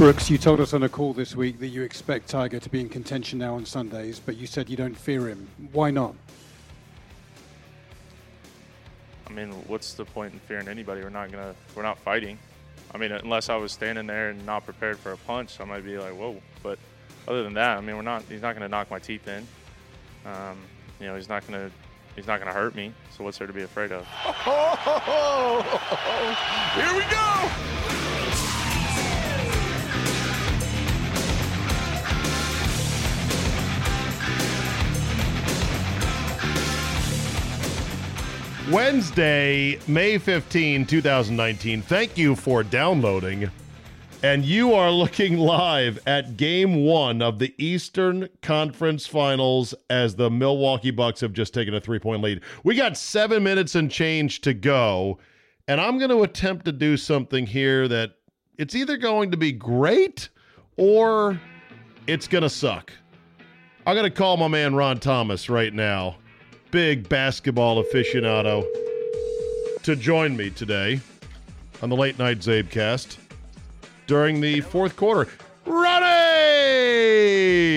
Brooks, you told us on a call this week that you expect Tiger to be in contention now on Sundays, but you said you don't fear him. Why not? I mean, what's the point in fearing anybody? We're not gonna, we're not fighting. I mean, unless I was standing there and not prepared for a punch, I might be like, whoa. But other than that, I mean, we're not. He's not gonna knock my teeth in. Um, you know, he's not gonna, he's not gonna hurt me. So what's there to be afraid of? Oh, Here we go. Wednesday, May 15, 2019. Thank you for downloading. And you are looking live at game one of the Eastern Conference Finals as the Milwaukee Bucks have just taken a three point lead. We got seven minutes and change to go. And I'm going to attempt to do something here that it's either going to be great or it's going to suck. I'm going to call my man Ron Thomas right now big basketball aficionado, to join me today on the late night CzabeCast during the fourth quarter. Ronnie!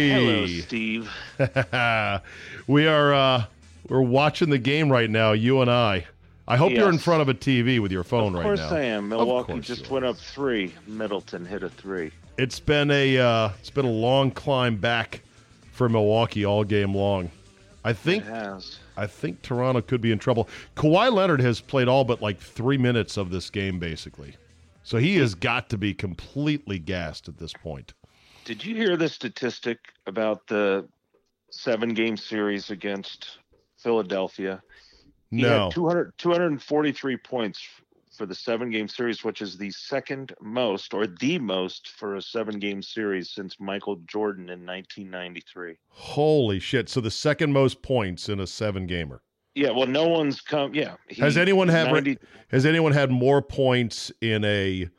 Hello, Steve. we are uh, we're watching the game right now, you and I. I hope you're in front of a TV with your phone right now. Of course. I am. Milwaukee just went up three. Middleton hit a three. It's been a uh, it's been a long climb back for Milwaukee all game long. I think It has. I think Toronto could be in trouble. Kawhi Leonard has played all but like three minutes of this game, basically. So he has got to be completely gassed at this point. Did you hear the statistic about the seven game series against Philadelphia? He No. had 200, 243 points for the seven game series, which is the second most or the most for a seven game series since Michael Jordan in 1993. Holy shit. So the second most points in a seven gamer. Yeah, well, no one's come. Yeah. Has anyone had 90 has anyone had more points in a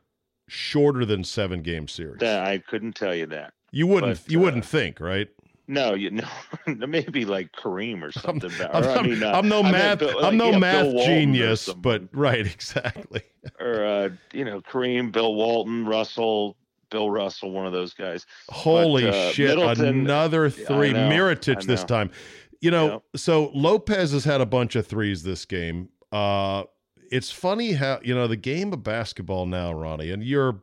shorter than seven game series? I couldn't tell you that. you wouldn't but, you uh, wouldn't think, right? No, you know, maybe like Kareem or something. but- I'm, or, I I'm- mean, uh, I'm no I math Bill- I'm no yeah, math genius, but right, exactly. or uh, you know, Kareem, Bill Walton, Russell, Bill Russell, one of those guys. Holy uh, shit! Middleton- Another three. know, Mirotic this time. You know, Yep. so Lopez has had a bunch of threes this game. Uh, it's funny how you know the game of basketball now, Ronnie, and you're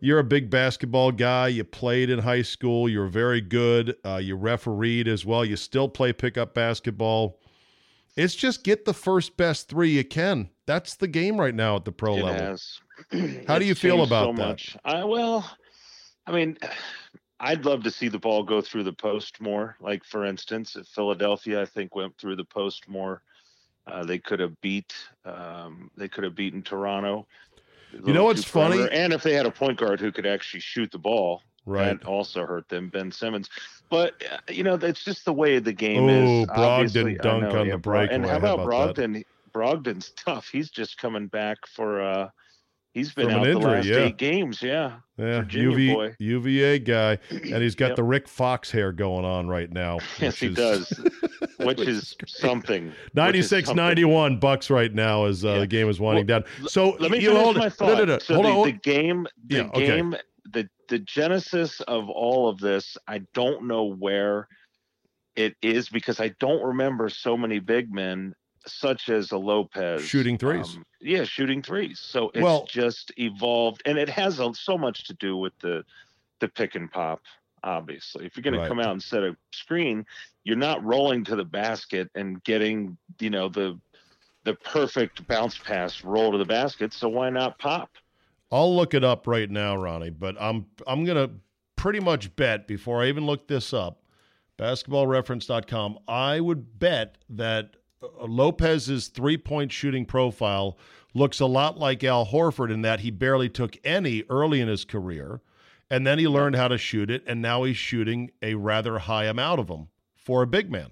you're a big basketball guy. You played in high school. You're very good. Uh, you refereed as well. You still play pickup basketball. It's just get the first best three you can. That's the game right now at the pro it level. has. How do you feel about so that? Much. I well, I mean, I'd love to see the ball go through the post more. Like for instance, if Philadelphia, I think went through the post more. Uh, they could have beat. Um, they could have beaten Toronto. A know what's perimeter. funny? And if they had a point guard who could actually shoot the ball, Right. that also hurt them. Ben Simmons, but uh, you know that's just the way the game Oh, is. Brogdon dunk know, on yeah, the Bro- And how How about, about that? Brogdon's tough. He's just coming back for. uh He's been out the injury, last yeah. eight games. Yeah. Yeah, UV, boy. UVA guy, and he's got Yep. the Rick Fox hair going on right now. Yes, he is- does. Which is something. which is 96 something. 91 bucks right now as uh, Yeah. the game is winding Well, down. So Let me you finish hold my thought. No, no, no. So hold the, on. the game, the Yeah, okay. game, the the genesis of all of this, I don't know where it is because I don't remember so many big men such as a Lopez Shooting threes. um, yeah, shooting threes. So it's Well- just evolved, and it has a, so much to do with the the pick and pop. Obviously, if you're going Right. to come out and set a screen, you're not rolling to the basket and getting you know the the perfect bounce pass roll to the basket. So why not pop? I'll look it up right now, Ronnie, but I'm I'm gonna pretty much bet before I even look this up, basketballreference.com, I would bet that uh, Lopez's three-point shooting profile looks a lot like Al Horford in that he barely took any early in his career, and then he learned how to shoot it, and now he's shooting a rather high amount of them for a big man.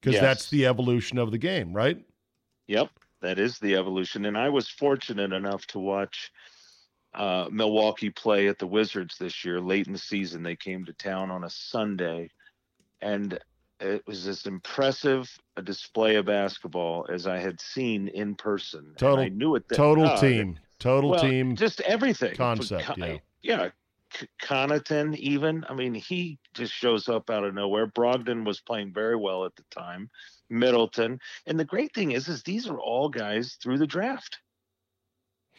Because Yes. that's the evolution of the game, right? Yep, that is the evolution. And I was fortunate enough to watch uh, Milwaukee play at the Wizards this year. Late in the season, they came to town on a Sunday, and it was as impressive a display of basketball as I had seen in person. And Total- I knew it. That, Total uh, team. Total well, team. just everything. concept, Con- yeah. yeah. C- Connaughton, even. I mean, he just shows up out of nowhere. Brogdon was playing very well at the time. Middleton, and the great thing is, is these are all guys through the draft.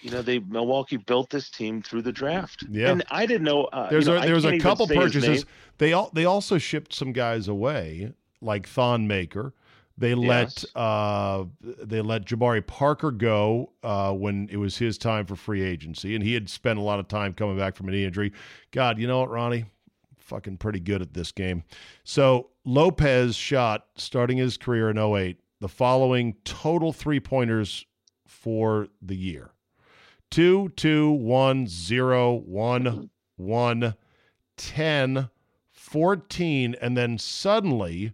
You know, they Milwaukee built this team through the draft. Yeah. and I didn't know. Uh, There's you know, a I there's can't a couple purchases. They all they also shipped some guys away, like Thon Maker. They let Yes. uh they let Jabari Parker go uh, when it was his time for free agency, and he had spent a lot of time coming back from an injury. God, you know what, Ronnie? Fucking pretty good at this game. So Lopez shot starting his career in 08, the following total three pointers for the year. Two, two, one, zero, one, one, 10, 14, and then suddenly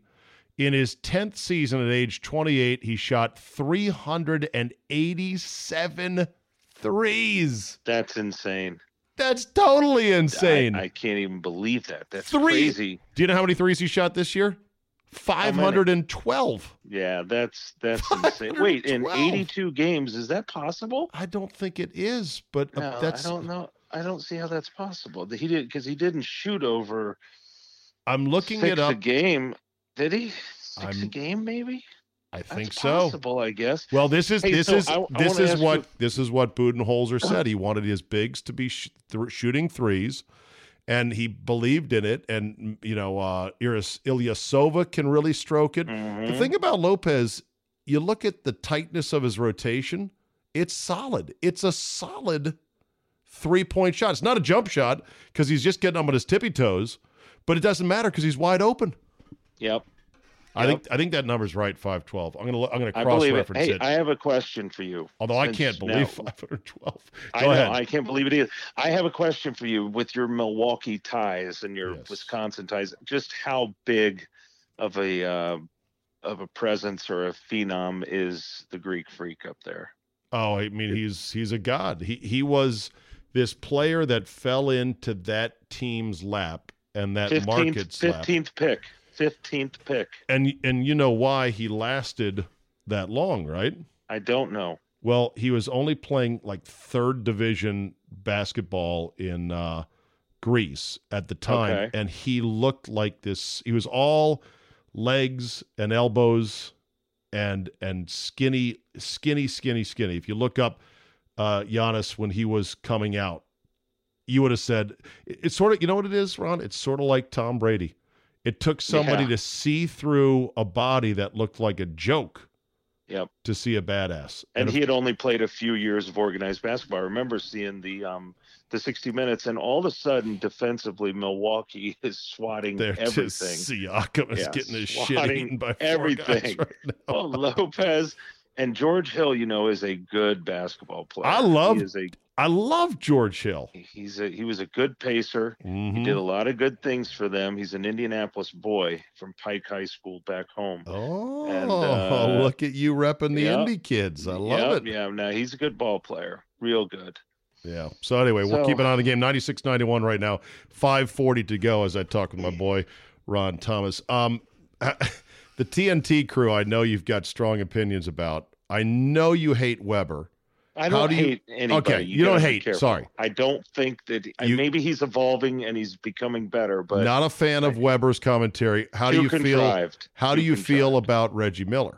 in his 10th season at age 28, he shot 387 threes. That's insane. That's totally I- insane. I, can't even believe that. That's Three. crazy. Do you know how many threes he shot this year? 512. Yeah, that's that's insane. Wait, in 82 games, is that possible? I don't think it is, but uh, No, that's I don't know. I don't see how that's possible. He did because he didn't shoot over I'm looking six it a game. Did he? 6 a I'm- game, maybe. I That's think so. Possible, I guess. Well, this is Hey, this so is I- I this is what you- this is what Budenholzer said. He wanted his bigs to be sh- th- shooting threes, and he believed in it. And you know, uh, Ersan Ilyasova can really stroke it. The Mhm. thing about Lopez, you look at the tightness of his rotation; it's solid. It's a solid three point shot. It's not a jump shot because he's just getting up on his tippy toes, but it doesn't matter because he's wide open. Yep. I think I think that number's right. Five twelve. I'm gonna I'm gonna I cross believe it. reference Hey, it. I have a question for you. Although I can't believe 512. I Go know, ahead. I can't believe it either. I have a question for you with your Milwaukee ties and your Yes. Wisconsin ties. Just how big of a uh, of a presence or a phenom is the Greek Freak up there? Oh, I mean, he's he's a god. He he was this player that fell into that team's lap and that Fifteenth, market's lap. fifteenth pick, fifteenth pick. And and you know why he lasted that long, right? I don't know. Well, he was only playing like third division basketball in uh, Greece at the time, Okay. and he looked like this. He was all legs and elbows and and skinny, skinny, skinny, skinny. If you look up uh, Giannis when he was coming out, you would have said it's sort of you know what it is, Ron. It's sort of like Tom Brady. It took somebody Yeah. to see through a body that looked like a joke Yep. to see a badass. And if- he had only played a few years of organized basketball. I remember seeing the um the 60 minutes, and all of a sudden, defensively, Milwaukee is swatting They're everything. just Siakam is Yeah, getting his shit eaten by everything. right. Oh, Lopez and George Hill, you know, is a good basketball player. I love- He is a I love George Hill. he's a he was a good pacer. He Mhm. did a lot of good things for them. He's an Indianapolis boy from Pike High School back home. Oh, And, uh, look at you repping the yep. indie kids. I love Yep, it. Yeah, now he's a good ball player. Real good. Yeah. So anyway, we'll So- keep an eye on the game. 96-91 right now. 540 to go as I talk with my boy Ron Thomas. Um the TNT crew, I know you've got strong opinions about. I know you hate Webber. I How don't do you- hate anybody. Okay, you don't gotta hate, sorry. I don't think that I- You- maybe he's evolving and he's becoming better, but Not a fan of Webber's commentary. How do you feel? contrived. How do you feel about Reggie Miller?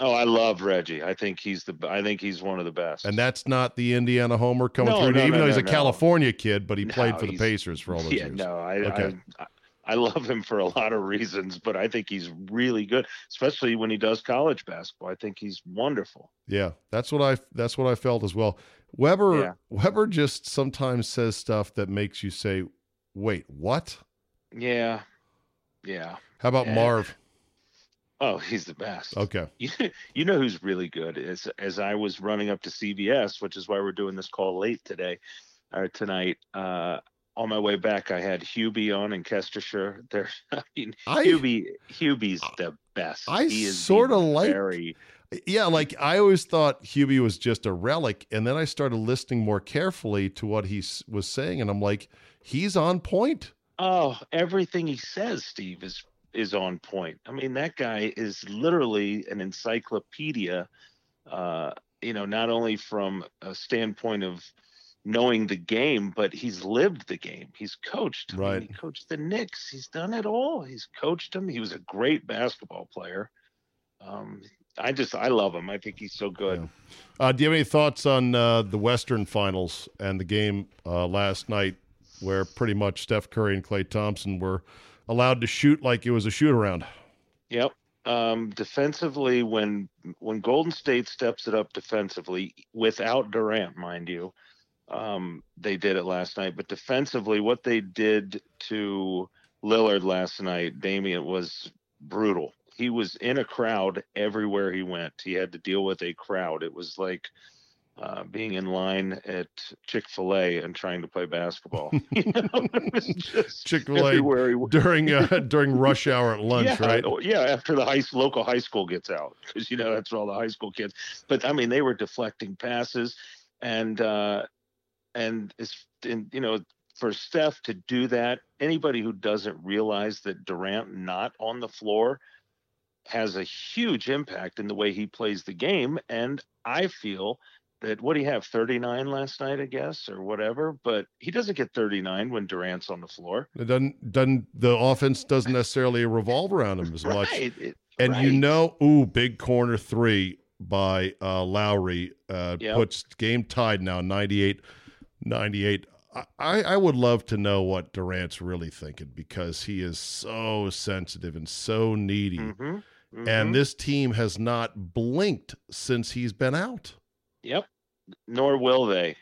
Oh, I love Reggie. I think he's the. I think he's one of the best. And that's not the Indiana homer coming No, through, no, even no, though he's a. California kid, but he played for the Pacers for all those yeah, years. no, I, Okay. I I love him for a lot of reasons, but I think he's really good, especially when he does college basketball. I think he's wonderful. Yeah, that's what I that's what I felt as well. Webber Yeah. Webber just sometimes says stuff that makes you say, "Wait, what?" Yeah, yeah. How about Yeah. Marv? Oh, he's the best. Okay. You, you know who's really good is as I was running up to CVS, which is why we're doing this call late today or tonight. Uh, on my way back, I had Hubie on in Kestershire. There, I mean, I- Hubie, Hubie's the best. I he is sorta the liked- very. Yeah, like I always thought Hubie was just a relic, and then I started listening more carefully to what he was saying, and I'm like, he's on point. Oh, everything he says, Steve, is is on point. I mean, that guy is literally an encyclopedia. Uh, you know, not only from a standpoint of knowing the game, but he's lived the game. He's coached. I mean, Right. he coached the Knicks. He's done it all. He's coached them. He was a great basketball player. Um, I just I love him. I think he's so good. Uh, do you have any thoughts on uh, the Western Finals and the game uh, last night, where pretty much Steph Curry and Klay Thompson were allowed to shoot like it was a shoot around? Yep. Um, defensively, when when Golden State steps it up defensively without Durant, mind you, um, they did it last night. But defensively, what they did to Lillard last night, Damian, was brutal. He was in a crowd everywhere he went. He had to deal with a crowd. It was like uh, being in line at Chick Fil A and trying to play basketball. you know, it was just Chick-fil-A everywhere he went. during uh, during rush hour at lunch, yeah, right? oh, Yeah, after the high local high school gets out, because you know that's where all the high school kids. But I mean, they were deflecting passes, and uh, and it's and you know for Steph to do that, anybody who doesn't realize that Durant not on the floor has a huge impact in the way he plays the game, and I feel that what do you have 39 last night i guess or whatever but he doesn't get 39 when durant's on the floor It doesn't doesn't the offense doesn't necessarily revolve around him as much. right it- And you know, ooh, big corner three by uh, Lowry uh, Yep. puts game tied now 98 98. I, I would love to know what Durant's really thinking because he is so sensitive and so needy. Mhm, mhm. And this team has not blinked since he's been out. Yep. Nor will they.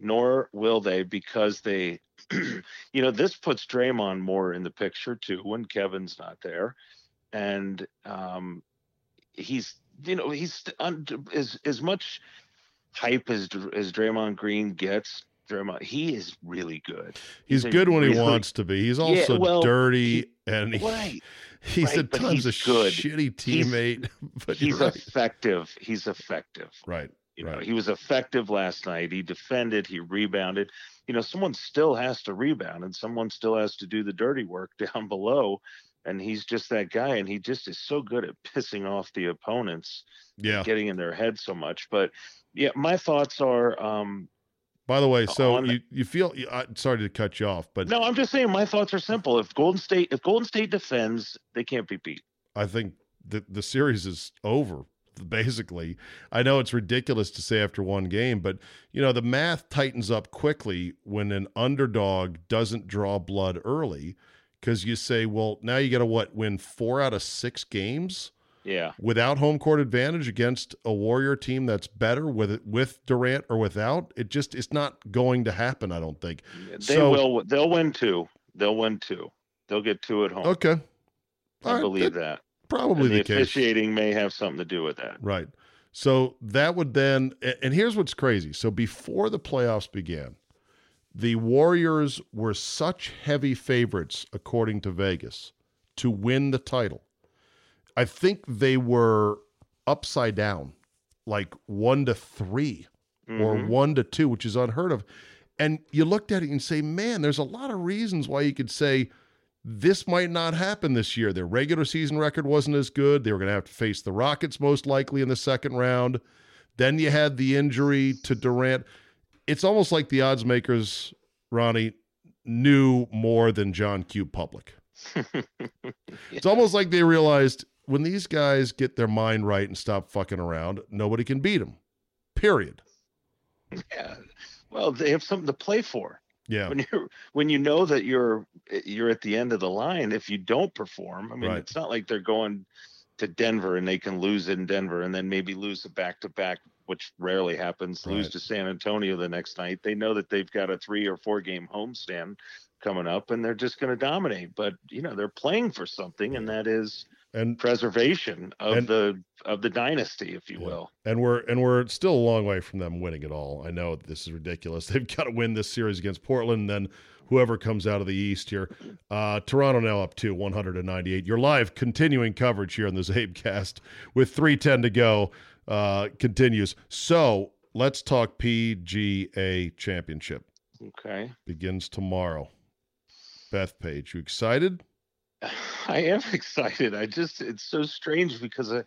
Nor will they because they, you know, this puts Draymond more in the picture too when Kevin's not there, and um, he's, you know, he's un, as as much hype as as Draymond Green gets. Draymond, he is really good. He's, a good when he wants to be. He's also well, dirty and he, Right. he's right, but times he's a good. shitty He's- teammate. but He's right. effective. He's effective. right. You know, Right. he was effective last night. He defended, he rebounded. You know, someone still has to rebound and someone still has to do the dirty work down below. And he's just that guy. And he just is so good at pissing off the opponents, Yeah. getting in their head so much. But yeah, my thoughts are um By the way, so you, you feel I sorry to cut you off, but no, I'm just saying my thoughts are simple. If Golden State if Golden State defends, they can't be beat. I think the the series is over. Basically, I know it's ridiculous to say after one game, but you know the math tightens up quickly when an underdog doesn't draw blood early, because you say, well, now you got to what win four out of six games Yeah. without home court advantage against a Warrior team that's better with with Durant or without. It just it's not going to happen. I don't think. They So- will they'll win two. They'll win two. They'll get two at home. Okay, I right, believe that- that. probably the the case. officiating may have something to do with that. Right. So that would then, and here's what's crazy. So before the playoffs began, the Warriors were such heavy favorites, according to Vegas, to win the title. I think they were upside down, like one to 3 or Mhm. one to two, which is unheard of. And you looked at it and say, man, there's a lot of reasons why you could say this might not happen this year. Their regular season record wasn't as good. They were going to have to face the Rockets most likely in the second round. Then you had the injury to Durant. It's almost like the odds makers, Ronnie, knew more than John Q. Public. It's almost like they realized when these guys get their mind right and stop fucking around, nobody can beat them. Period. Yeah. Well, they have something to play for. Yeah. When you when you know that you're you're at the end of the line, if you don't perform, I mean, Right. it's not like they're going to Denver and they can lose in Denver and then maybe lose a back to back, which rarely happens. Lose to San Antonio the next night. They know that they've got a three or four game homestand coming up, and they're just going to dominate. But you know, they're playing for something, and that is And preservation of And- the of the dynasty, if you Yeah. will. and we're and we're still a long way from them winning it all. I know this is ridiculous. They've got to win this series against Portland, and then whoever comes out of the East here. Uh, Toronto now up to 198. Your live continuing coverage here on the CzabeCast with 310 to go uh, continues. So let's talk PGA Championship. Okay. Begins tomorrow. Bethpage, you excited? I am excited. I just it's so strange because I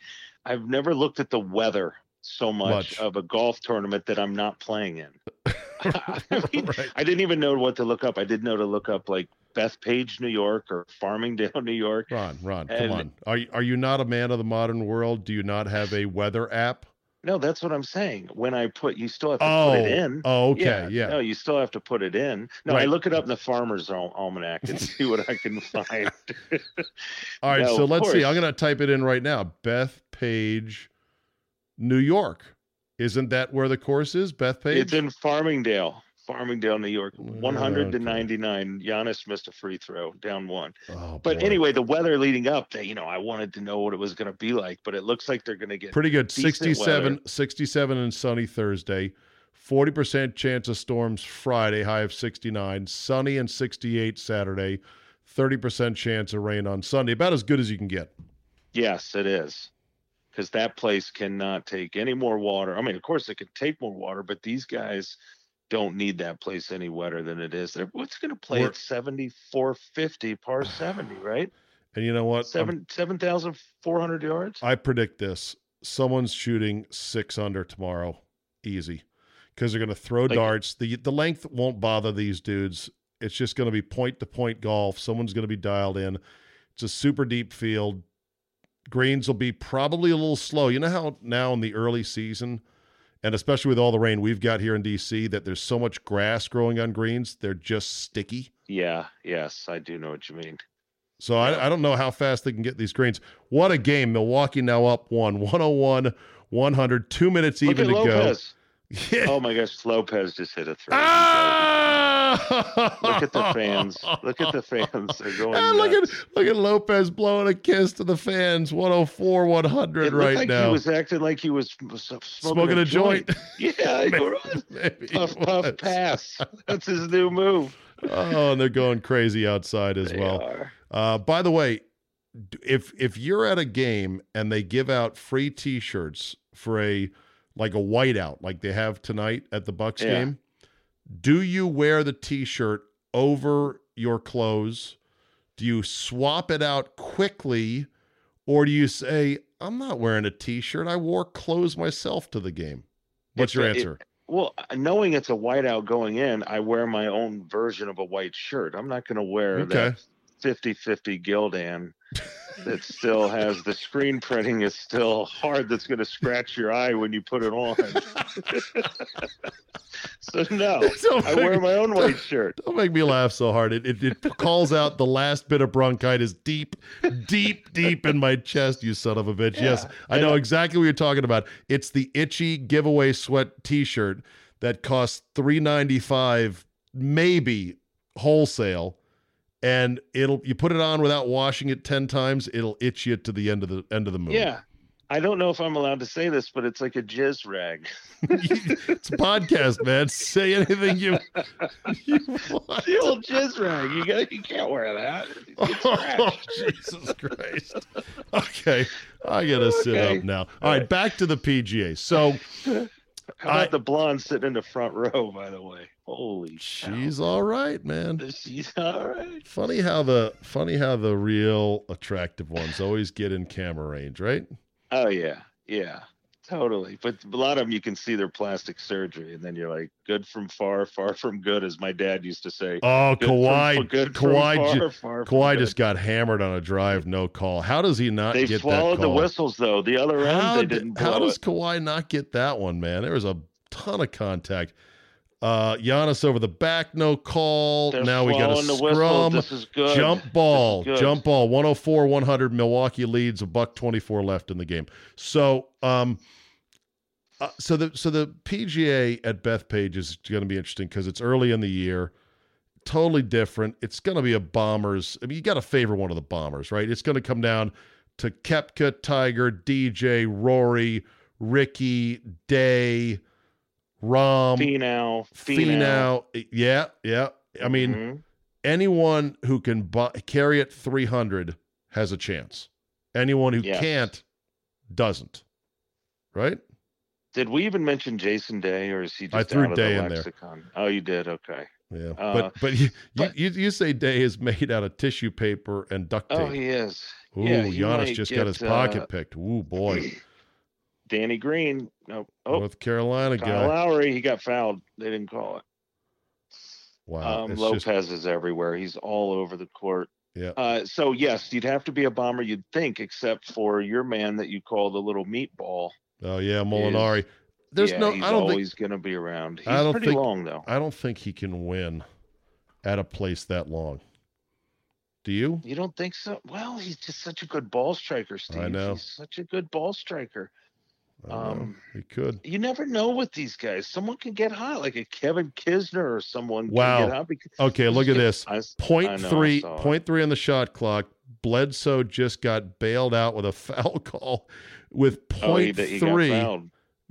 I've never looked at the weather so much, Much. of a golf tournament that I'm not playing in. I, mean, Right. I didn't even know what to look up. I didn't know to look up like Bethpage, New York, or Farmingdale, New York. Ron, Ron, come on. Are you, are you not a man of the modern world? Do you not have a weather app? No, that's what I'm saying. When I put, you still have to Oh, put it oh, in. oh, okay, yeah. No, you still have to put it in. No, I look it up in the Farmer's Al- Almanac and see what I can find. All right, No, so let's see. I'm going to type it in right now. Beth Page, New York. Isn't that where the course is? Bethpage? It's in Farmingdale, Farmingdale, New York. 100 to 99. Giannis missed a free throw, down one. oh, But boy. anyway, the weather leading up, they, you know, I wanted to know what it was going to be like, but it looks like they're going to get pretty good. decent 67, weather. 67 and sunny Thursday. 40% chance of storms Friday, high of 69. Sunny and 68 Saturday. 30% chance of rain on Sunday. About as good as you can get. Yes, it is. Because that place cannot take any more water. I mean, of course, it can take more water, but these guys don't need that place any wetter than it is. They're, what's going to play We're- at 7450 par 70, right? And you know what? I'm- Seven 7,400 yards? I predict this. Someone's shooting six under tomorrow, easy, because they're going to throw Like- darts. the The length won't bother these dudes. It's just going to be point to point golf. Someone's going to be dialed in. It's a super deep field. Greens will be probably a little slow. You know how now in the early season, and especially with all the rain we've got here in DC, that there's so much grass growing on greens, they're just sticky. Yeah, yes, I do know what you mean. So I, I don't know how fast they can get these greens. What a game. Milwaukee now up one, 101, 100, two minutes Look even to go. Yeah. Oh my gosh, Lopez just hit a three. Ah! Look at the fans. Look at the fans. They're going look at look at Lopez blowing a kiss to the fans. 104, 100 It looked right like now. he was acting like he was smoking, Smoking a joint. Yeah. Maybe puff puff pass. That's his new move. Oh, and they're going crazy outside as They well. are. Uh, by the way, if if you're at a game and they give out free T-shirts for a like a whiteout, like they have tonight at the Bucks Yeah. game, do you wear the T-shirt over your clothes? Do you swap it out quickly, or do you say, "I'm not wearing a T-shirt. I wore clothes myself to the game"? What's It's your a- it- answer? Well, knowing it's a whiteout going in, I wear my own version of a white shirt. I'm not going to wear Okay. that 50-50 Gildan that still has the screen printing is still hard. That's going to scratch your eye when you put it on. so no, Don't I wear my own white shirt. Don't make me laugh so hard. It, it, it calls out the last bit of bronchitis deep, deep, deep in my chest, you son of a bitch. yes, Yeah, I and know I- exactly what you're talking about. It's the itchy giveaway sweat t shirt that costs three ninety five, maybe wholesale. And it'll you put it on without washing it ten times, it'll itch you to the end of the end of the moon. Yeah. I don't know if I'm allowed to say this, but it's like a jizz rag. it's a podcast, man. Say anything you, you want. the old jizz rag. You got you can't wear that. Oh. Jesus Christ. Okay. I got to sit Okay. up now. All right. Back to the PGA. So How about I- the blonde sitting in the front row, by the way? Holy cow. she's all right, man. She's all right. Funny how the funny how the real attractive ones always get in camera range, right? Oh yeah, yeah. Totally, but a lot of them you can see their plastic surgery, and then you're like, "Good from far, far from good," as my dad used to say. Oh, Good from- Kawhi, good from Kawhi, far, Kawhi good. just got hammered on a drive, no call. How does he not get that? They get swallowed the whistles though. The other end, How, they d- didn't how does it. Kawhi not get that one, man? There was a ton of contact. Uh, Giannis over the back, no call. They're now we got a swallowing the whistles. scrum. Good. Jump ball, good. jump ball, 104 100. Milwaukee leads, a buck 24 left in the game. So, um, uh, so the so the PGA at Bethpage is going to be interesting because it's early in the year, totally different. It's going to be a Bombers. I mean, you got to favor one of the Bombers, right? It's going to come down to Koepka, Tiger, DJ, Rory, Ricky, Day, Rahm, Finau, Finau. Yeah, yeah. I mean, Mhm. anyone who can carry it 300 has a chance. Anyone who Yes. can't doesn't. Right? Did we even mention Jason Day, or is he just I threw out of the in there. lexicon? Oh, you did. Okay. Yeah. Uh, but but you, but- you you you say Day is made out of tissue paper and duct tape. Oh, he is. Ooh, yeah, he Giannis just got get, his pocket uh, picked. Ooh boy. Danny Green. No. Oh, North Carolina Kyle guy. Lowry. He got fouled. They didn't call it. Wow. um, Lopez just- is everywhere. He's all over the court. Yeah. Uh, so yes, you'd have to be a bomber, you'd think, except for your man that you call the little meatball. Oh yeah, Molinari. There's yeah, no he's I don't think always going to be around. He's I don't pretty think- long though. I don't think he can win at a place that long. Do you? You don't think so? Well, he's just such a good ball striker, Steve. I know. He's such a good ball striker. I don't know. Um, he could. You never know with these guys. Someone can get hot, like a Kevin Kisner or someone. Wow. Can get hot because Okay, look at this. I s- I Point know, three, point three on the shot clock. Bledsoe just got bailed out with a foul call with Oh, point he three. got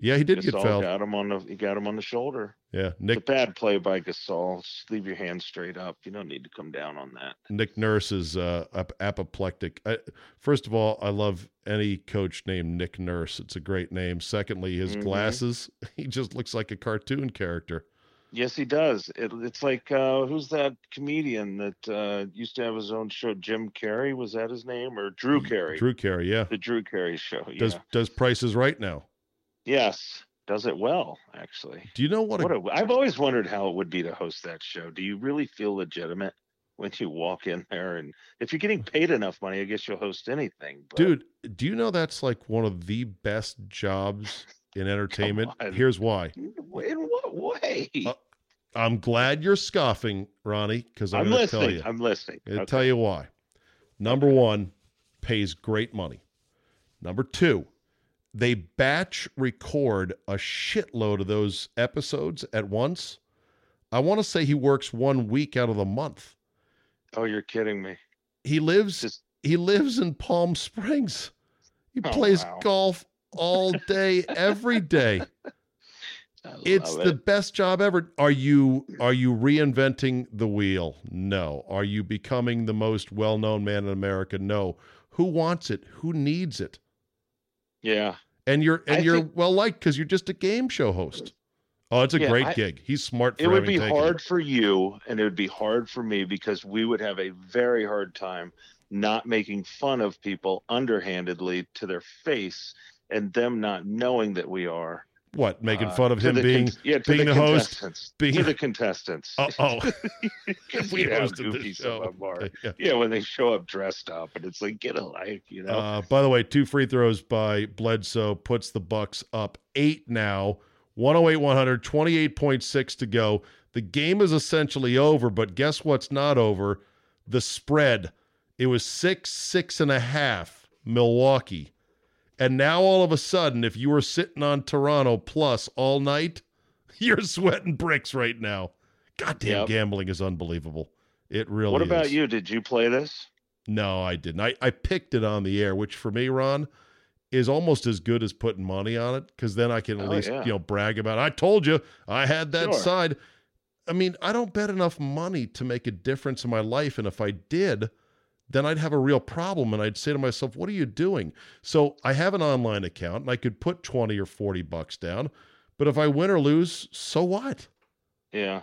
yeah, he did get Gasol fouled. Got him on the. He got him on the shoulder. Yeah, It's a Nick bad play by Gasol. Just leave your hands straight up. You don't need to come down on that. Nick Nurse is uh, apoplectic. I, first of all, I love any coach named Nick Nurse. It's a great name. Secondly, his Mhm. glasses. He just looks like a cartoon character. Yes, he does. It, it's like uh, who's that comedian that uh, used to have his own show? Jim Carrey was that his name or Drew Carey? Mm, Drew Carey, yeah. The Drew Carey show. Yeah. Does does prices right now? yes, does it well actually. Do you know what? What a, a, I've always wondered how it would be to host that show. Do you really feel legitimate when you walk in there? And if you're getting paid enough money, I guess you'll host anything. But dude? Do you know that's like one of the best jobs in entertainment? Here's why. in what way? Uh, I'm glad you're scoffing, Ronnie, because I'm, I'm to tell listening. you. I'm listening. I'll Okay. tell you why. Number one, pays great money. Number two, they batch record a shitload of those episodes at once. I want to say he works one week out of the month. Oh, you're kidding me. He lives Just he lives in Palm Springs. He Oh, plays wow. golf all day, every day. It's love the best job ever. Are you are you reinventing the wheel? No. Are you becoming the most well-known man in America? No. Who wants it? Who needs it? yeah. And you're and I you're think- well liked because you're just a game show host. Oh, it's a Yeah, great I- gig. He's smart for It would be hard it. for you, and it would be hard for me because we would have a very hard time not making fun of people underhandedly to their face, and them not knowing that we are What, making uh, fun of to him the being con- yeah, being the host, contestants, being- to the contestants. Oh, oh. Because we have hosted the show. Yeah. Yeah, when they show up dressed up, and it's like get a life, you know. Uh, by the way, two free throws by Bledsoe puts the Bucks up eight now. 108 100, 28.6 to go. The game is essentially over, but guess what's not over? The spread. It was six, six and a half, Milwaukee. And now all of a sudden, if you were sitting on Toronto plus all night, you're sweating bricks right now. Goddamn, Yep. gambling is unbelievable. It really what about is. you? Did you play this? No, I didn't. I, I picked it on the air, which for me, Ron, is almost as good as putting money on it because then I can at Oh, least yeah. you know brag about. I told you I had that Sure. side. I mean, I don't bet enough money to make a difference in my life, and if I did, then I'd have a real problem, and I'd say to myself, "What are you doing?" So I have an online account, and I could put twenty or forty bucks down, but if I win or lose, so what? Yeah.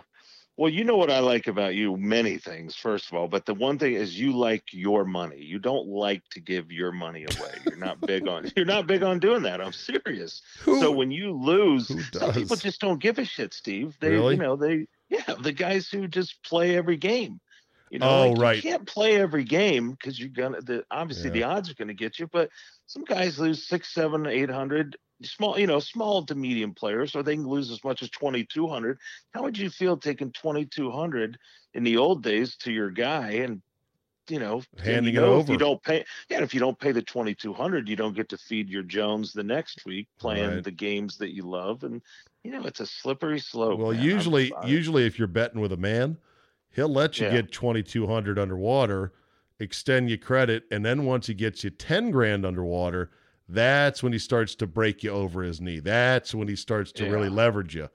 Well, you know what I like about you? Many things, first of all, but the one thing is you like your money. You don't like to give your money away. You're not big on. You're not big on doing that. I'm serious. Who- so when you lose, some people just don't give a shit, Steve. They, Really? you know, they, yeah, the guys who just play every game. You know, Oh, like, right. You can't play every game because you're gonna. The obviously Yeah. the odds are gonna get you, but some guys lose six, seven, eight hundred. Small, you know, small to medium players, or they can lose as much as twenty two hundred. How would you feel taking twenty two hundred in the old days to your guy and you know and Handing you it know If you don't pay, yeah, if you don't pay the twenty two hundred, you don't get to feed your Jones the next week playing Right. the games that you love, and you know it's a slippery slope. Well, man. Usually, usually if you're betting with a man, he'll let you Yeah. get 2200 underwater, extend your credit, and then once he gets you 10 grand underwater, that's when he starts to break you over his knee. That's when he starts to really leverage you.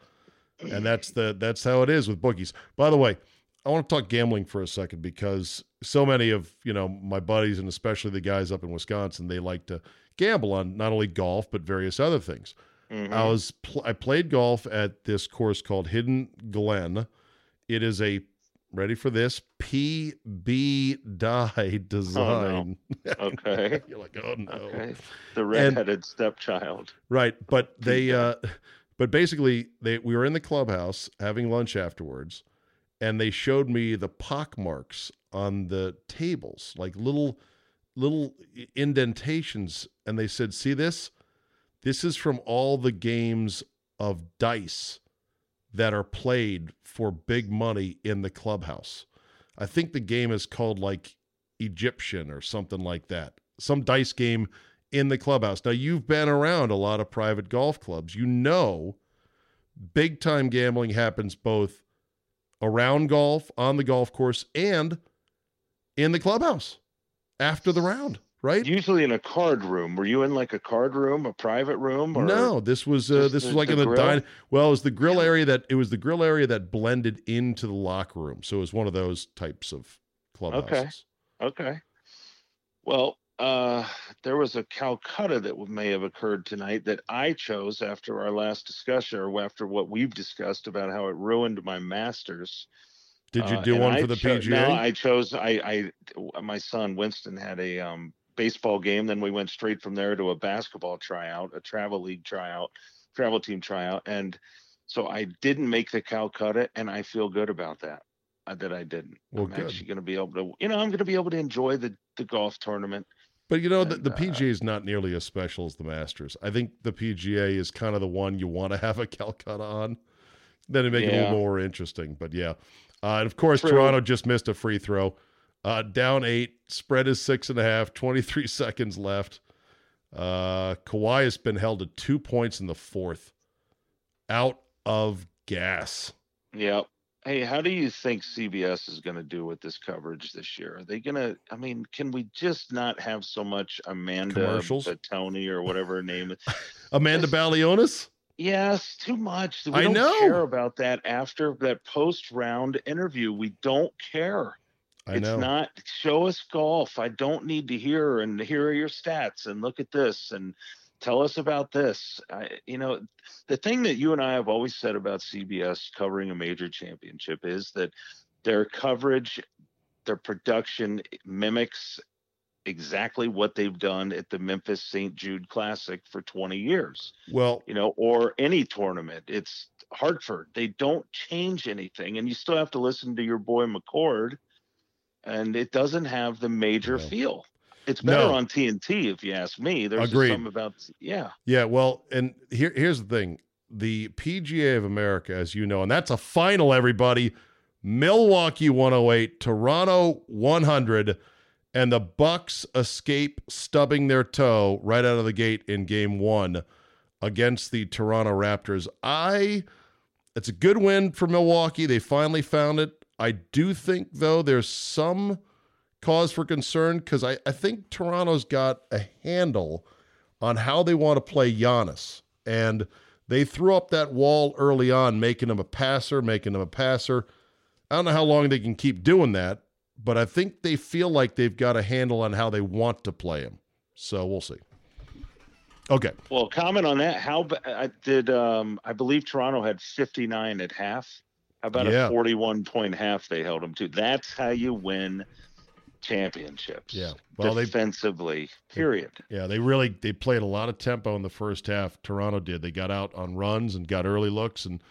And that's the that's how it is with bookies. By the way, I want to talk gambling for a second because so many of, you know, my buddies and especially the guys up in Wisconsin, they like to gamble on not only golf but various other things. Mhm. I was pl- I played golf at this course called Hidden Glen. It is a ready for this PB Dye design. okay. You're like, oh no. Okay. The redheaded stepchild. Right, but they uh but basically they we were in the clubhouse having lunch afterwards and they showed me the pock marks on the tables, like little little indentations and they said, "See this? This is from all the games of dice that are played for big money in the clubhouse." I think the game is called like Egyptian or something like that. Some dice game in the clubhouse. Now, you've been around a lot of private golf clubs. You know, big time gambling happens both around golf, on the golf course, and in the clubhouse after the round, right? Usually in a card room. Were you in like a card room, a private room? Or no, this was uh, this was like the in the grill? dine. Well, it was the grill area that it was the grill area that blended into the locker room. So it was one of those types of clubhouses. Okay. Okay. Well, uh, there was a Calcutta that may have occurred tonight that I chose after our last discussion, or after what we've discussed about how it ruined my Masters. Did you Uh, do and one I for the cho- PGA? No, I chose. I, I, my son Winston had a um, baseball game. Then we went straight from there to a basketball tryout, a travel league tryout, travel team tryout, and so I didn't make the Calcutta, and I feel good about that. Uh, that I didn't. Well, I'm good. actually going to be able to, you know, I'm going to be able to enjoy the the golf tournament. But you know, the, And, the uh, PGA is not nearly as special as the Masters. I think the PGA is kind of the one you want to have a Calcutta on. Then it make it a little more interesting. But yeah. Uh, and of course, True. Toronto just missed a free throw. Uh, down eight, spread is six and a half, 23 seconds left. Uh, Kawhi has been held to two points in the fourth. Out of gas. Yep. Hey, how do you think CBS is going to do with this coverage this year? Are they going to? I mean, can we just not have so much Amanda? Tony or whatever her name is? Amanda Yes. Balionis? Yes, too much. We I don't know. care about that after that post round interview. We don't care. I it's know. not show us golf. I don't need to hear and here are your stats and look at this and tell us about this. I, you know, the thing that you and I have always said about CBS covering a major championship is that their coverage, their production mimics exactly what they've done at the Memphis St. Jude Classic for 20 years well, you know, or any tournament. It's Hartford. They don't change anything, and you still have to listen to your boy McCord, and it doesn't have the major No. feel. It's better No. on TNT, if you ask me. There's just Agreed. something about yeah, Yeah, well, and here here's the thing. The PGA of America, as you know, and that's a final, everybody. Milwaukee 108, Toronto 100, and the Bucks escape stubbing their toe right out of the gate in game one against the Toronto Raptors. I it's a good win for Milwaukee. They finally found it. I do think, though, there's some cause for concern because I, I think Toronto's got a handle on how they want to play Giannis. And they threw up that wall early on, making him a passer, making him a passer. I don't know how long they can keep doing that, but I think they feel like they've got a handle on how they want to play him. So we'll see. Okay. Well, comment on that. How I did um I believe Toronto had 59 at half. How about Yeah. a 41 point half they held them to? That's how you win championships. Yeah. Well, they- defensively, period. Yeah, they really they played a lot of tempo in the first half. Toronto did. They got out on runs and got early looks and They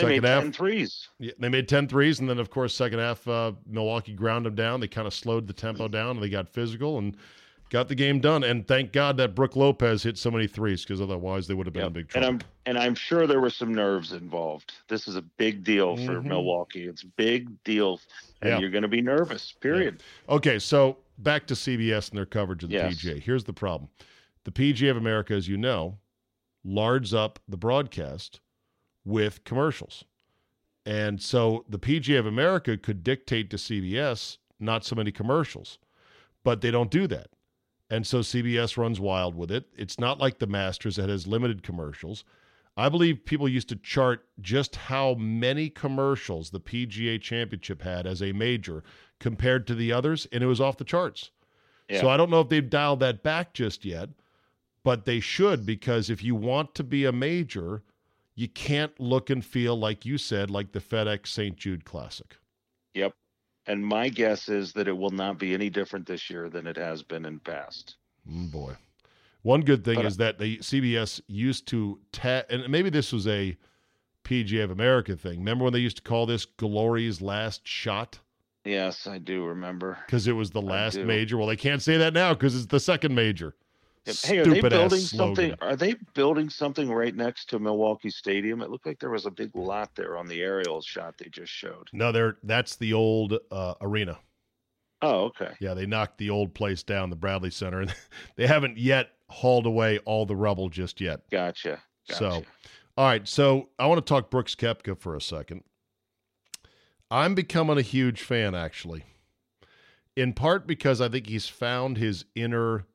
second made half 10 threes. yeah, they made 10 threes and then of course second half uh, Milwaukee ground them down. They kind of slowed the tempo down and they got physical and got the game done. And thank God that Brook Lopez hit so many threes because otherwise they would have been Yep. in big And. I'm and I'm sure there were some nerves involved. This is a big deal for Mhm. Milwaukee. It's big deal, and Yeah. you're going to be nervous. Period. Okay, so back to CBS and their coverage of the Yes. PGA. Here's the problem. The PGA of America, as you know, lards up the broadcast with commercials. And so the PGA of America could dictate to CBS not so many commercials, but they don't do that. And so CBS runs wild with it. It's not like the Masters that has limited commercials. I believe people used to chart just how many commercials the PGA Championship had as a major compared to the others, and it was off the charts. Yeah. So I don't know if they've dialed that back just yet, but they should because if you want to be a major, you can't look and feel like you said, like the FedEx St. Jude Classic. Yep. And my guess is that it will not be any different this year than it has been in past. Mm, boy. One good thing But, is that the CBS used to ta- and maybe this was a PGA of America thing. Remember when they used to call this Glory's last shot Yes, I do remember. because it was the last major? Well, they can't say that now because it's the second major. Hey, are they building something? Are they building something right next to Milwaukee Stadium? It looked like there was a big lot there on the aerial shot they just showed. No, they're that's the old uh, arena. Oh, okay. Yeah, they knocked the old place down, the Bradley Center, and they haven't yet hauled away all the rubble just yet. Gotcha. gotcha. So, all right. So I want to talk Brooks Koepka for a second. I'm becoming a huge fan, actually, in part because I think he's found his inner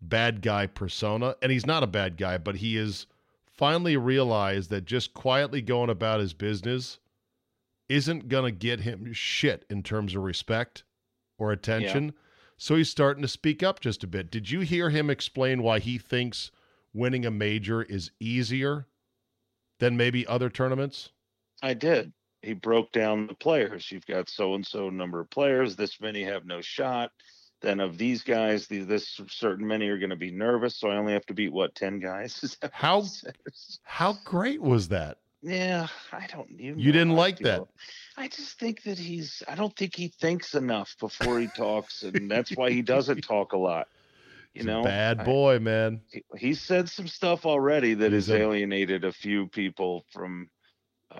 bad guy persona, and he's not a bad guy, but he is finally realized that just quietly going about his business isn't going to get him shit in terms of respect or attention. So he's starting to speak up just a bit. Did you hear him explain why he thinks winning a major is easier than maybe other tournaments? I did. He broke down the players. You've got so and so number of players. This many have no shot. Then of these guys, the, this certain many are going to be nervous. So I only have to beat what ten guys? Is that what How- How great was that? Yeah, I don't. You, You didn't I like that? I just think that he's. I don't think he thinks enough before he talks, and that's why he doesn't talk a lot. You He's know, bad I- boy, man. he, he said some stuff already that He's has a- alienated a few people from,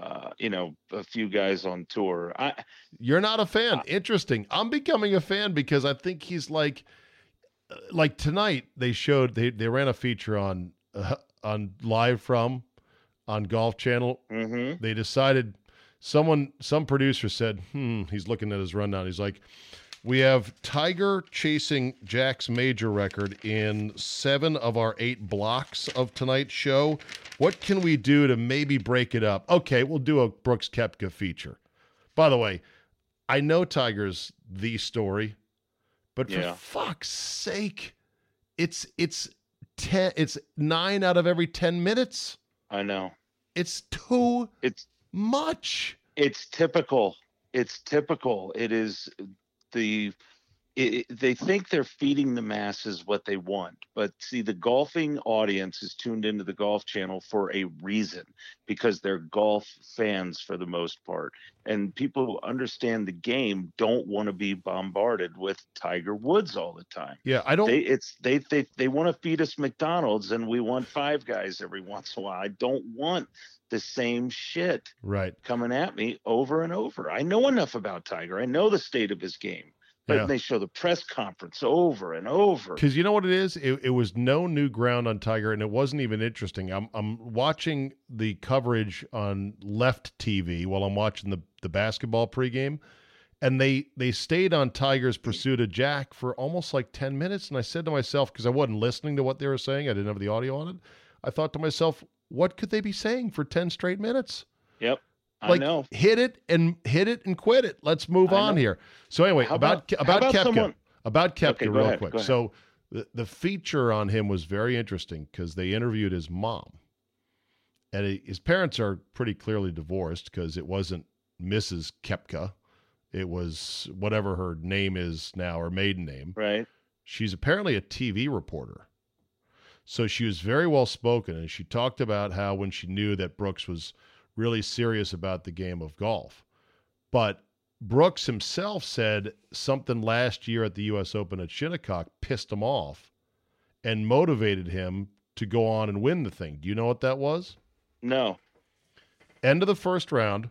uh, you know, a few guys on tour. I You're not a fan. Uh, Interesting. I'm becoming a fan because I think he's like, uh, like tonight they showed they they ran a feature on uh, on live from on Golf Channel. hmm They decided someone some producer said, hmm. He's looking at his rundown. He's like, we have Tiger chasing Jack's major record in seven of our eight blocks of tonight's show. What can we do to maybe break it up? Okay, we'll do a Brooks Koepka feature. By the way, I know Tiger's the story, but for fuck's sake, it's it's ten it's nine out of every ten minutes. I know It's too it's much. it's typical. It's typical. It is the. It, they think they're feeding the masses what they want, but see, the golfing audience is tuned into the Golf Channel for a reason because they're golf fans for the most part, and people who understand the game don't want to be bombarded with Tiger Woods all the time. Yeah, I don't. They it's they they they want to feed us McDonald's and we want Five Guys every once in a while. I don't want the same shit right. coming at me over and over. I know enough about Tiger. I know the state of his game. But Yeah. they show the press conference over and over. Because you know what it is? It, it was no new ground on Tiger, and it wasn't even interesting. I'm I'm watching the coverage on Left TV while I'm watching the the basketball pregame, and they they stayed on Tiger's pursuit of Jack for almost like ten minutes. And I said to myself, because I wasn't listening to what they were saying, I didn't have the audio on it. I thought to myself, what could they be saying for ten straight minutes? Yep. I Like know. hit it and hit it and quit it. Let's move I on know. here. So anyway, How about about- about, about Koepka. someone- About Koepka, Okay, real ahead, quick. So the, the feature on him was very interesting because they interviewed his mom, and he- his parents are pretty clearly divorced because it wasn't Mrs. Koepka. It was whatever her name is now, her maiden name. Right. She's apparently a TV reporter. So she was very well spoken, and she talked about how when she knew that Brooks was really serious about the game of golf. But Brooks himself said something last year at the U.S. Open at Shinnecock pissed him off and motivated him to go on and win the thing. Do you know what that was? No. End of the first round,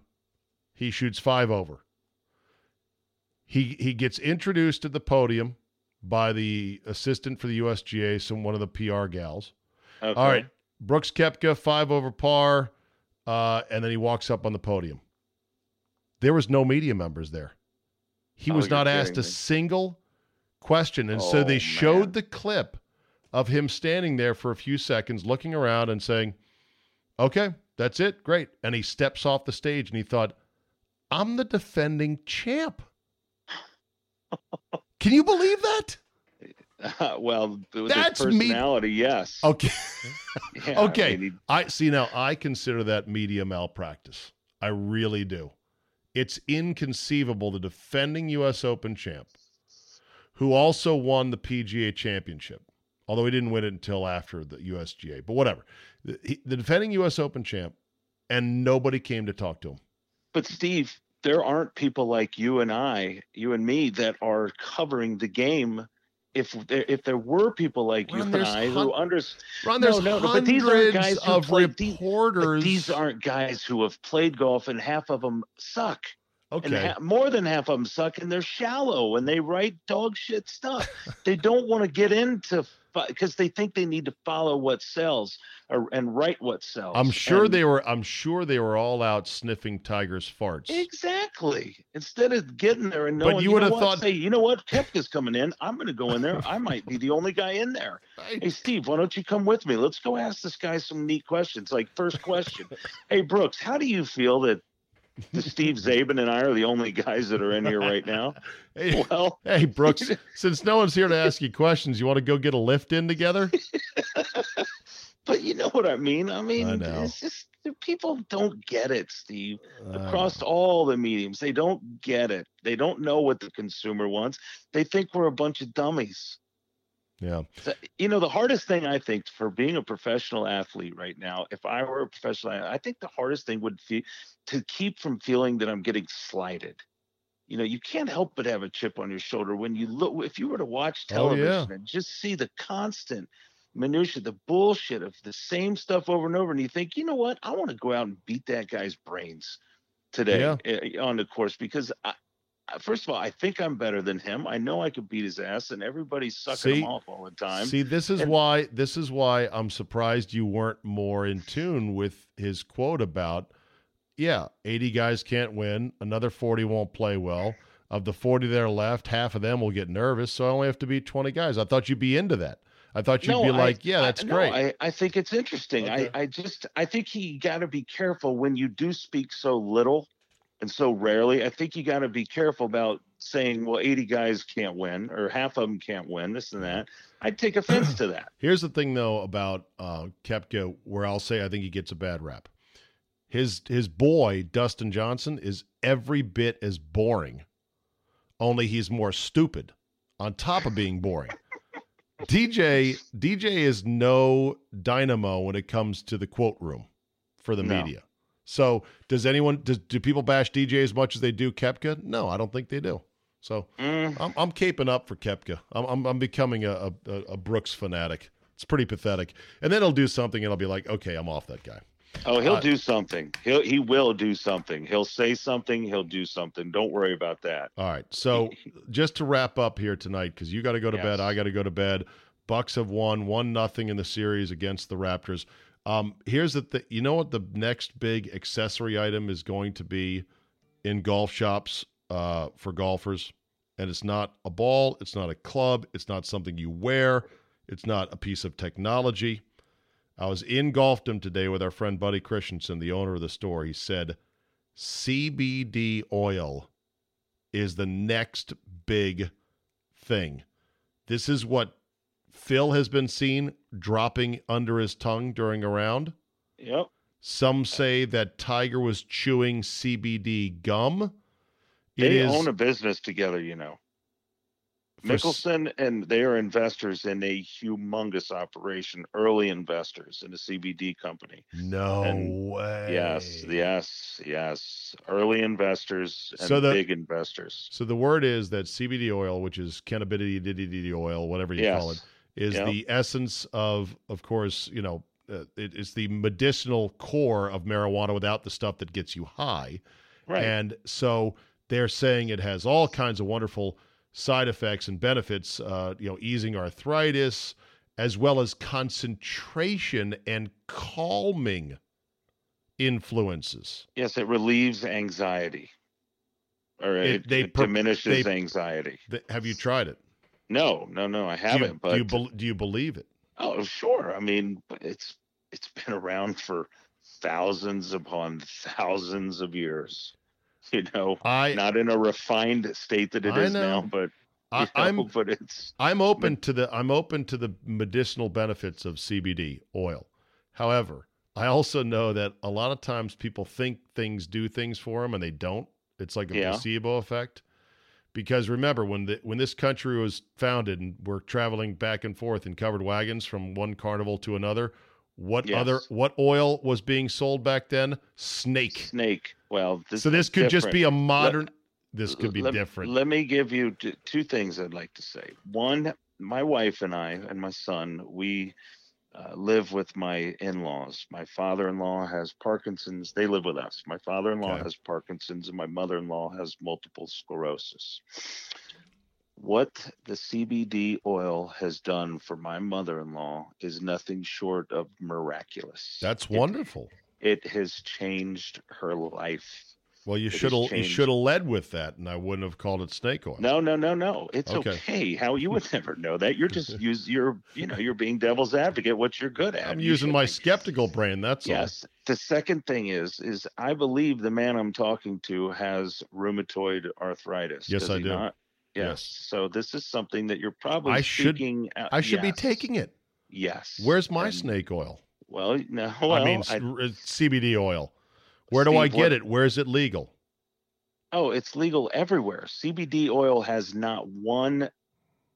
he shoots five over. He he gets introduced to the podium by the assistant for the USGA, some one of the PR gals. Okay. All right, Brooks Koepka, five over par, uh, and then he walks up on the podium. There was no media members there. He Oh, was not asked a me. single question, and so Oh, they showed man. the clip of him standing there for a few seconds, looking around and saying, "Okay, that's it, great." And he steps off the stage, and he thought, "I'm the defending champ." Can you believe that? well, with That's his me- yes. Okay. Yeah, I okay. mean, I see now I consider that media malpractice. I really do. It's inconceivable the defending US Open champ who also won the PGA championship. Although he didn't win it until after the USGA, but whatever. The, he- the defending US Open champ and nobody came to talk to him. But Steve, there aren't people like you and I, you and me, that are covering the game. If there, if there were people like you and I hun- who understand, Ron, No, there's no, no, but these aren't guys who of played- these- reporters. but these aren't guys who have played golf and half of them suck. And okay. ha- more than half of them suck and they're shallow and they write dog shit stuff. they don't want to get into because they think they need to follow what sells or, and write what sells. I'm sure And- they were. I'm sure they were all out sniffing tigers' farts. Exactly. Instead of getting there and But knowing, you you, would know have what? thought- say, you know what, Koepka's coming in. I'm going to go in there. I might be the only guy in there. Hey, Steve, why don't you come with me? Let's go ask this guy some neat questions. Like, first question, hey Brooks, how do you feel that Steve Czaban and I are the only guys that are in here right now? Hey, Well, hey, Brooks. since no one's here to ask you questions, you want to go get a lift in together? but you know what I mean. I mean, I it's just people don't get it, Steve. Uh, across all the mediums. They don't get it. They don't know what the consumer wants. They think we're a bunch of dummies. Yeah. You know, the hardest thing I think for being a professional athlete right now, if I were a professional, athlete, I think the hardest thing would be to keep from feeling that I'm getting slighted. You know, you can't help but have a chip on your shoulder when you look. If you were to watch Oh, yeah. television and just see the constant minutia, the bullshit of the same stuff over and over, and you think, you know what, I want to go out and beat that guy's brains today Yeah. eh, on the course because I- first of all, I think I'm better than him. I know I could beat his ass, and everybody's sucking See? him off all the time. See, this is And- why this is why I'm surprised you weren't more in tune with his quote about, yeah, 80 guys can't win, another 40 won't play well. Of the 40 that are left, half of them will get nervous, so I only have to beat 20 guys. I thought you'd be into that. I thought you'd be I- like, yeah, I- that's no, great. I, I think it's interesting. Okay. I, I just I think you got to be careful when you do speak so little and so rarely. I think you got to be careful about saying, well, 80 guys can't win or half of them can't win, this and that. I'd take offense to that. Here's the thing, though, about uh, Koepka, where I'll say I think he gets a bad rap. His his boy Dustin Johnson is every bit as boring, only he's more stupid. On top of being boring, DJ DJ is no dynamo when it comes to the quote room for the No. media. So does anyone does, do people bash DJ as much as they do Koepka? No, I don't think they do. So Mm, I'm, I'm caping up for Koepka. I'm, I'm, I'm becoming a, a, a Brooks fanatic. It's pretty pathetic. And then he'll do something and I'll be like, okay, I'm off that guy. Oh, he'll Uh, do something. He'll he will do something. He'll say something. He'll do something. Don't worry about that. All right. So just to wrap up here tonight, because you got to go to bed, I got to go to bed. Bucks have won one nothing in the series against the Raptors. Um, here's the thing. You know what the next big accessory item is going to be in golf shops uh, for golfers, and it's not a ball, it's not a club, it's not something you wear, it's not a piece of technology. I was in Golfdom today with our friend Buddy Christensen, the owner of the store. He said CBD oil is the next big thing. This is what Phil has been seen dropping under his tongue during a round. Yep. Some say that Tiger was chewing CBD gum. It They is own a business together, you know. For Mickelson and they are investors in a humongous operation, early investors in a CBD company. no and- way. Yes, yes, yes. Early investors and So the- big investors. So the word is that CBD oil, which is cannabidity oil, whatever you call it, Yes. Is Yeah. the essence of, of course, you know, uh, it, it's the medicinal core of marijuana without the stuff that gets you high. Right. And so they're saying it has all kinds of wonderful side effects and benefits, uh, you know, easing arthritis, as well as concentration and calming influences. yes, it relieves anxiety. Or It- it, they it per- diminishes they- anxiety. Th- Have you tried it? No, no, no, I Do you- haven't. but do you, bel do you believe it? Oh, sure. I mean, it's it's been around for thousands upon thousands of years. You know, I not in a refined state that it I is now, but I, you I'm but it's I'm open to the I'm open to the medicinal benefits of CBD oil. However, I also know that a lot of times people think things do things for them and they don't. It's like a Yeah. placebo effect. Because remember when the when this country was founded and we're traveling back and forth in covered wagons from one carnival to another, what Yes. other what oil was being sold back then? Snake. snake. Well, this so this is could just be a different. modern this could be let, different. Let me give you t- two things I'd like to say. One, my wife and I and my son, we uh, live with my in-laws. My father-in-law has Parkinson's. They live with us. My father-in-law Okay. has Parkinson's, and my mother-in-law has multiple sclerosis. What the CBD oil has done for my mother-in-law is nothing short of miraculous. That's It- wonderful. It, has changed her life. Well, you should have you should have led with that, and I wouldn't have called it snake oil. No, no, no, no. It's Okay. okay. How you would never know that. You're just use you're you know you're being devil's advocate. What you're good at. I'm You using my skeptical brain. That's Yes. The second thing is is I believe the man I'm talking to has rheumatoid arthritis. Yes, does I do. Not? Yes. Yes. So this is something that you're probably I should- out- I should be taking it. Yes. Where's my And- snake oil? Well, no. Well, I mean, I- uh, CBD oil. Where do I get what- it? Where is it legal? Oh, it's legal everywhere. CBD oil has not one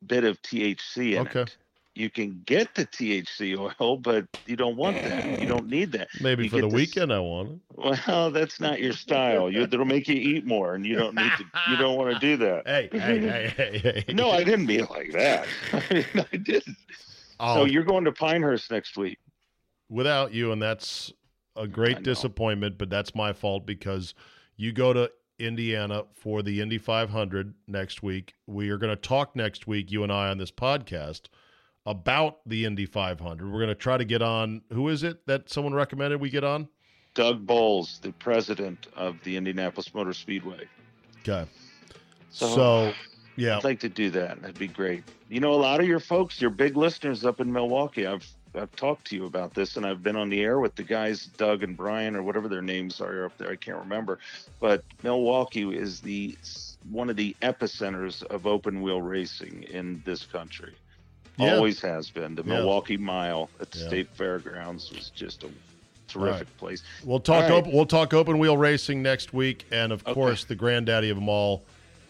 bit of THC in Okay. it. You can get the THC oil, but you don't want that. You don't need that. Maybe You for the this- weekend I want it. Well, that's not your style. You, it'll make you eat more, and you don't need to. You don't want to do that. Hey, hey, hey, hey, hey. No, I didn't mean it like that. I, mean, I didn't. Oh, So you're going to Pinehurst next week. without you, and that's a I great disappointment, but that's my fault because you go to Indiana for the Indy 500 next week. We are going to talk next week, you and I, on this podcast about the Indy 500. We're going to try to get on. Who is it that someone recommended we get on? Doug Boles, the president of the Indianapolis Motor Speedway. Okay. So, So- yeah. I'd like to do that. That'd be great. You know, a lot of your folks, your big listeners up in Milwaukee, I've I've talked to you about this, and I've been on the air with the guys, Doug and Brian, or whatever their names are up there. I can't remember, but Milwaukee is the one of the epicenters of open wheel racing in this country. Yeah. Always has been. The Yeah. Milwaukee Mile at the Yeah. State Fairgrounds was just a terrific place. We'll talk right. open, we'll talk open wheel racing next week, and of Okay. course the granddaddy of them all,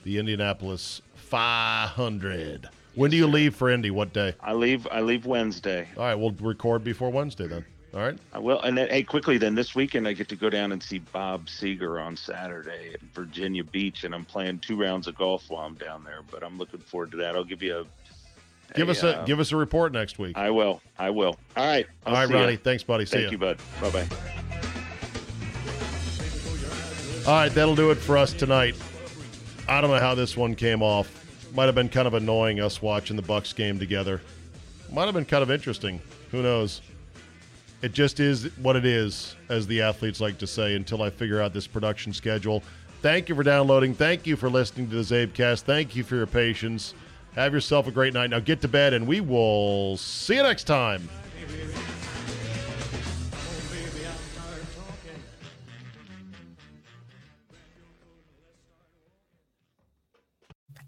the Indianapolis 500. When do you leave for Indy? What day? I leave. I leave Wednesday. All right, we'll record before Wednesday then. All right. I will. And then, hey, quickly, then this weekend I get to go down and see Bob Seger on Saturday at Virginia Beach, and I'm playing two rounds of golf while I'm down there. But I'm looking forward to that. I'll give you a. Give us a uh, give us a report next week. I will. I will. All right. I'll All right, see ya. Thanks, buddy. See Thank you, bud. Bye bye. All right, that'll do it for us tonight. I don't know how this one came off. Might have been kind of annoying us watching the Bucks game together. Might have been kind of interesting. Who knows? It just is what it is, as the athletes like to say, until I figure out this production schedule. Thank you for downloading. Thank you for listening to the CzabeCast. Thank you for your patience. Have yourself a great night. Now get to bed, and we will see you next time.